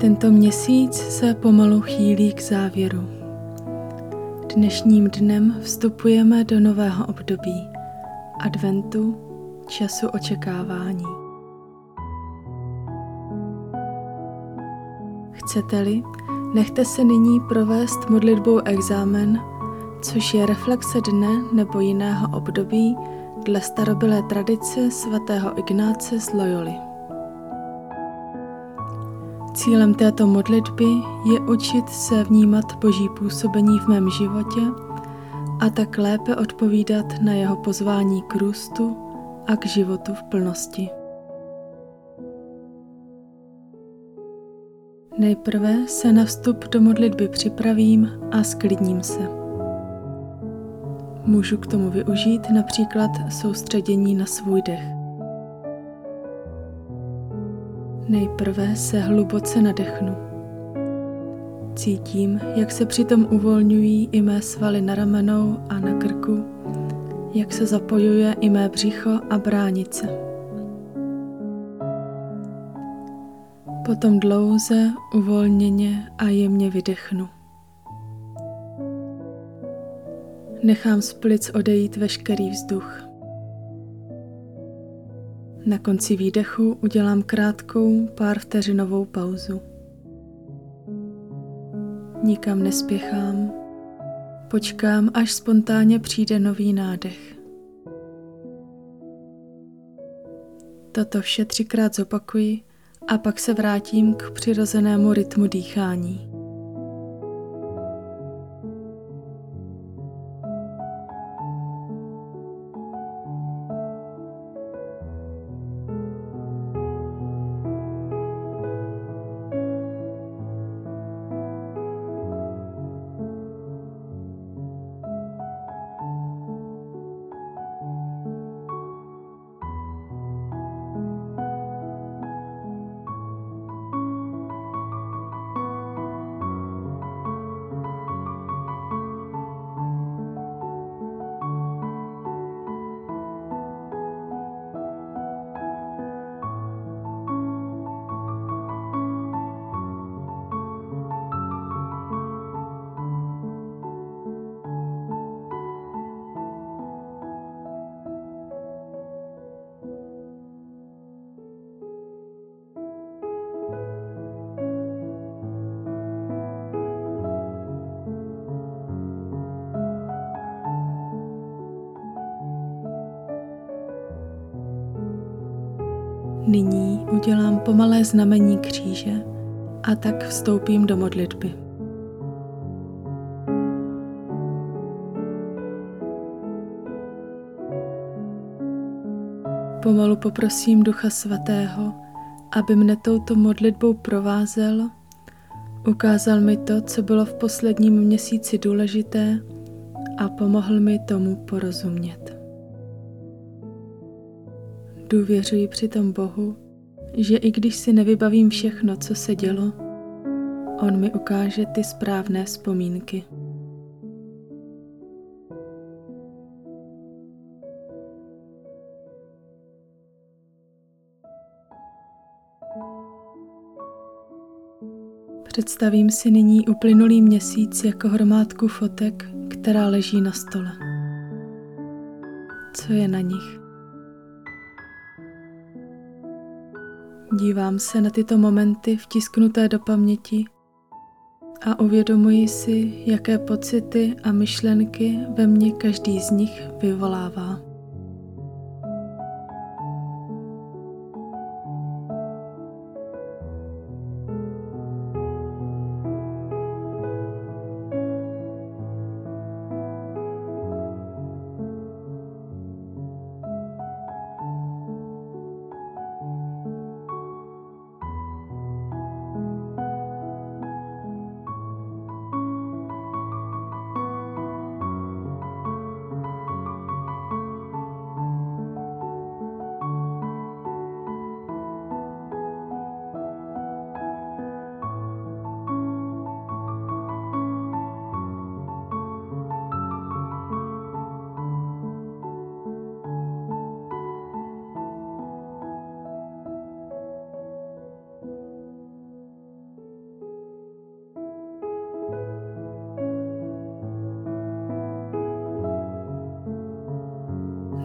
Tento měsíc se pomalu chýlí k závěru. Dnešním dnem vstupujeme do nového období, adventu, času očekávání. Chcete-li, nechte se nyní provést modlitbou examen, což je reflexe dne nebo jiného období dle starobylé tradice svatého Ignáce z Loyoli. Cílem této modlitby je učit se vnímat Boží působení v mém životě a tak lépe odpovídat na jeho pozvání k růstu a k životu v plnosti. Nejprve se na vstup do modlitby připravím a sklidním se. Můžu k tomu využít například soustředění na svůj dech. Nejprve se hluboce nadechnu. Cítím, jak se přitom uvolňují i mé svaly na ramenou a na krku, jak se zapojuje i mé břicho a bránice. Potom dlouze, uvolněně a jemně vydechnu. Nechám z plic odejít veškerý vzduch. Na konci výdechu udělám krátkou pár vteřinovou pauzu. Nikam nespěchám, počkám, až spontánně přijde nový nádech. Toto vše třikrát zopakuji a pak se vrátím k přirozenému rytmu dýchání. Nyní udělám pomalé znamení kříže a tak vstoupím do modlitby. Pomalu poprosím Ducha Svatého, aby mne touto modlitbou provázel, ukázal mi to, co bylo v posledním měsíci důležité a pomohl mi tomu porozumět. Důvěřuji přitom Bohu, že i když si nevybavím všechno, co se dělo, On mi ukáže ty správné vzpomínky. Představím si nyní uplynulý měsíc jako hromádku fotek, která leží na stole. Co je na nich? Dívám se na tyto momenty vtisknuté do paměti a uvědomuji si, jaké pocity a myšlenky ve mně každý z nich vyvolává.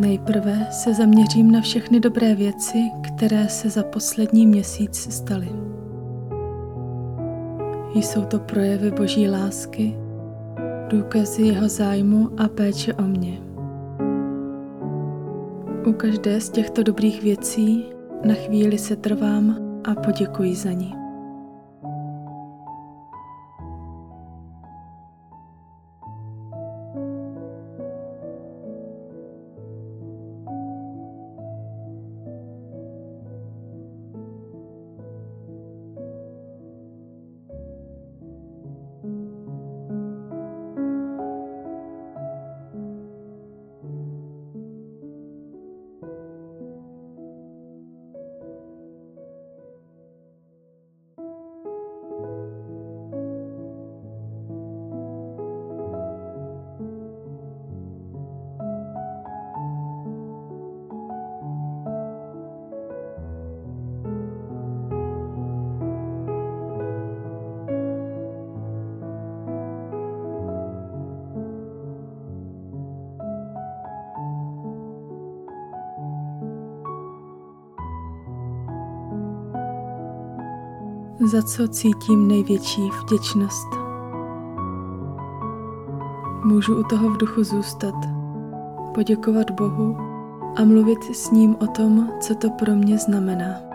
Nejprve se zaměřím na všechny dobré věci, které se za poslední měsíc staly. Jsou to projevy Boží lásky, důkazy jeho zájmu a péče o mě. U každé z těchto dobrých věcí na chvíli se trvám a poděkuji za ní. Za co cítím největší vděčnost. Můžu u toho v duchu zůstat, poděkovat Bohu a mluvit s ním o tom, co to pro mě znamená.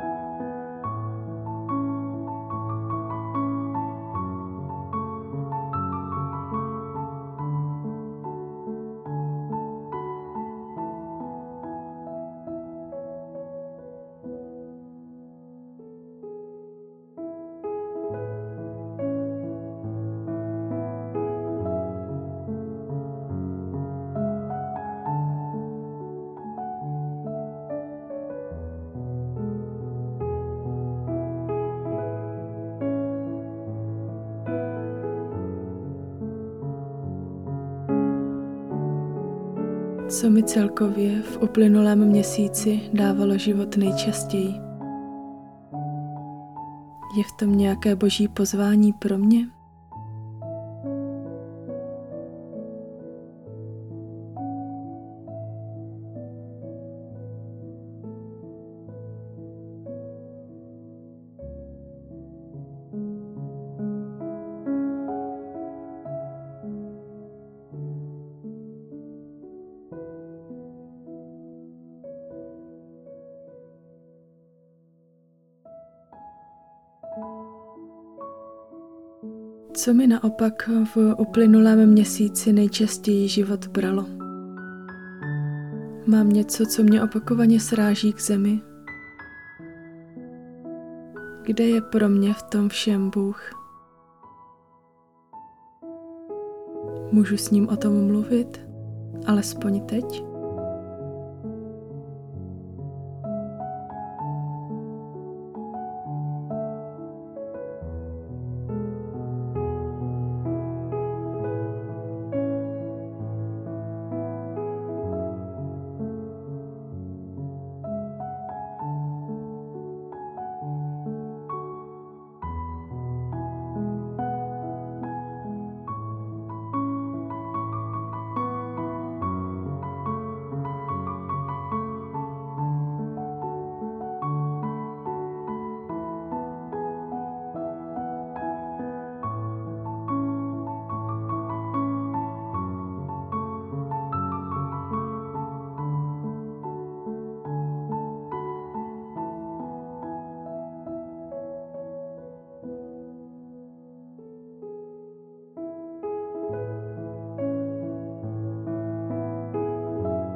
Co mi celkově v uplynulém měsíci dávalo život nejčastěji. Je v tom nějaké boží pozvání pro mě? Co mi naopak v uplynulém měsíci nejčastěji život bralo? Mám něco, co mě opakovaně sráží k zemi? Kde je pro mě v tom všem Bůh? Můžu s ním o tom mluvit, alespoň teď?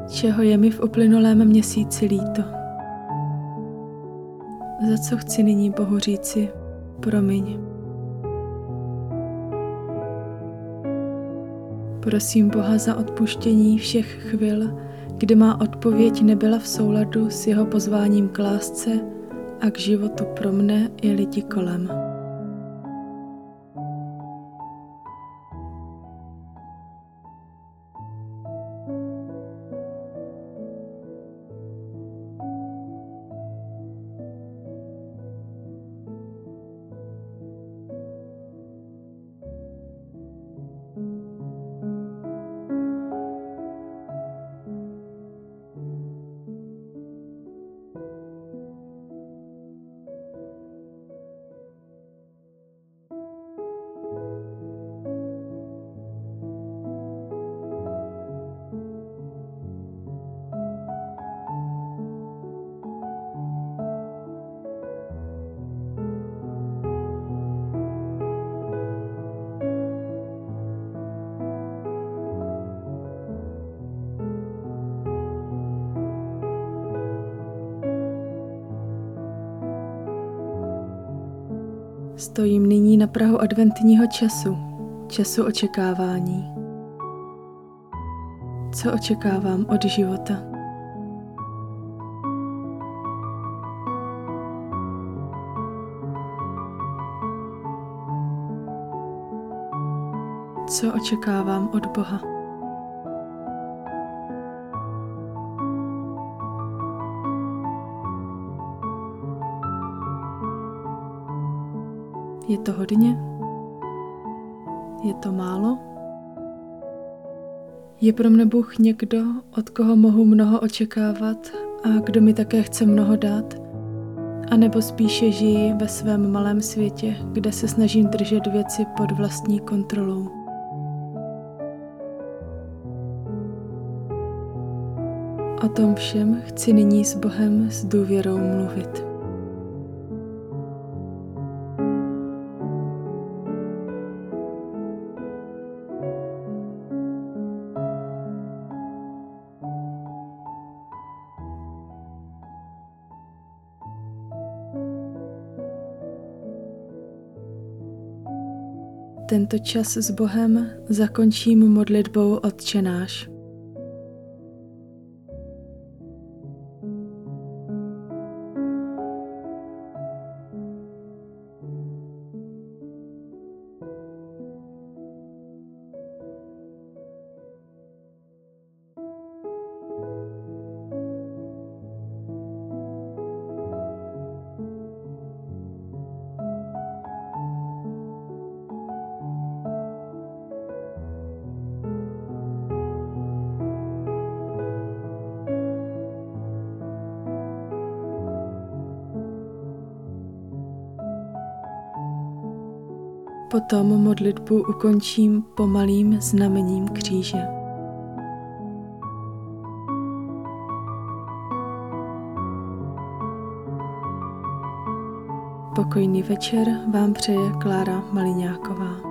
Čeho je mi v uplynulém měsíci líto. Za co chci nyní Bohu říci, promiň. Prosím Boha za odpuštění všech chvil, kdy má odpověď nebyla v souladu s jeho pozváním k lásce a k životu pro mne i lidi kolem. Stojím nyní na Prahu adventního času, času očekávání. Co očekávám od života? Co očekávám od Boha? Je to hodně? Je to málo? Je pro mne Bůh někdo, od koho mohu mnoho očekávat a kdo mi také chce mnoho dát? A nebo spíše žijí ve svém malém světě, kde se snažím držet věci pod vlastní kontrolou? O tom všem chci nyní s Bohem s důvěrou mluvit. Tento čas s Bohem zakončím modlitbou Otčenáš. Potom modlitbu ukončím pomalým znamením kříže. Pokojný večer vám přeje Klára Maliňáková.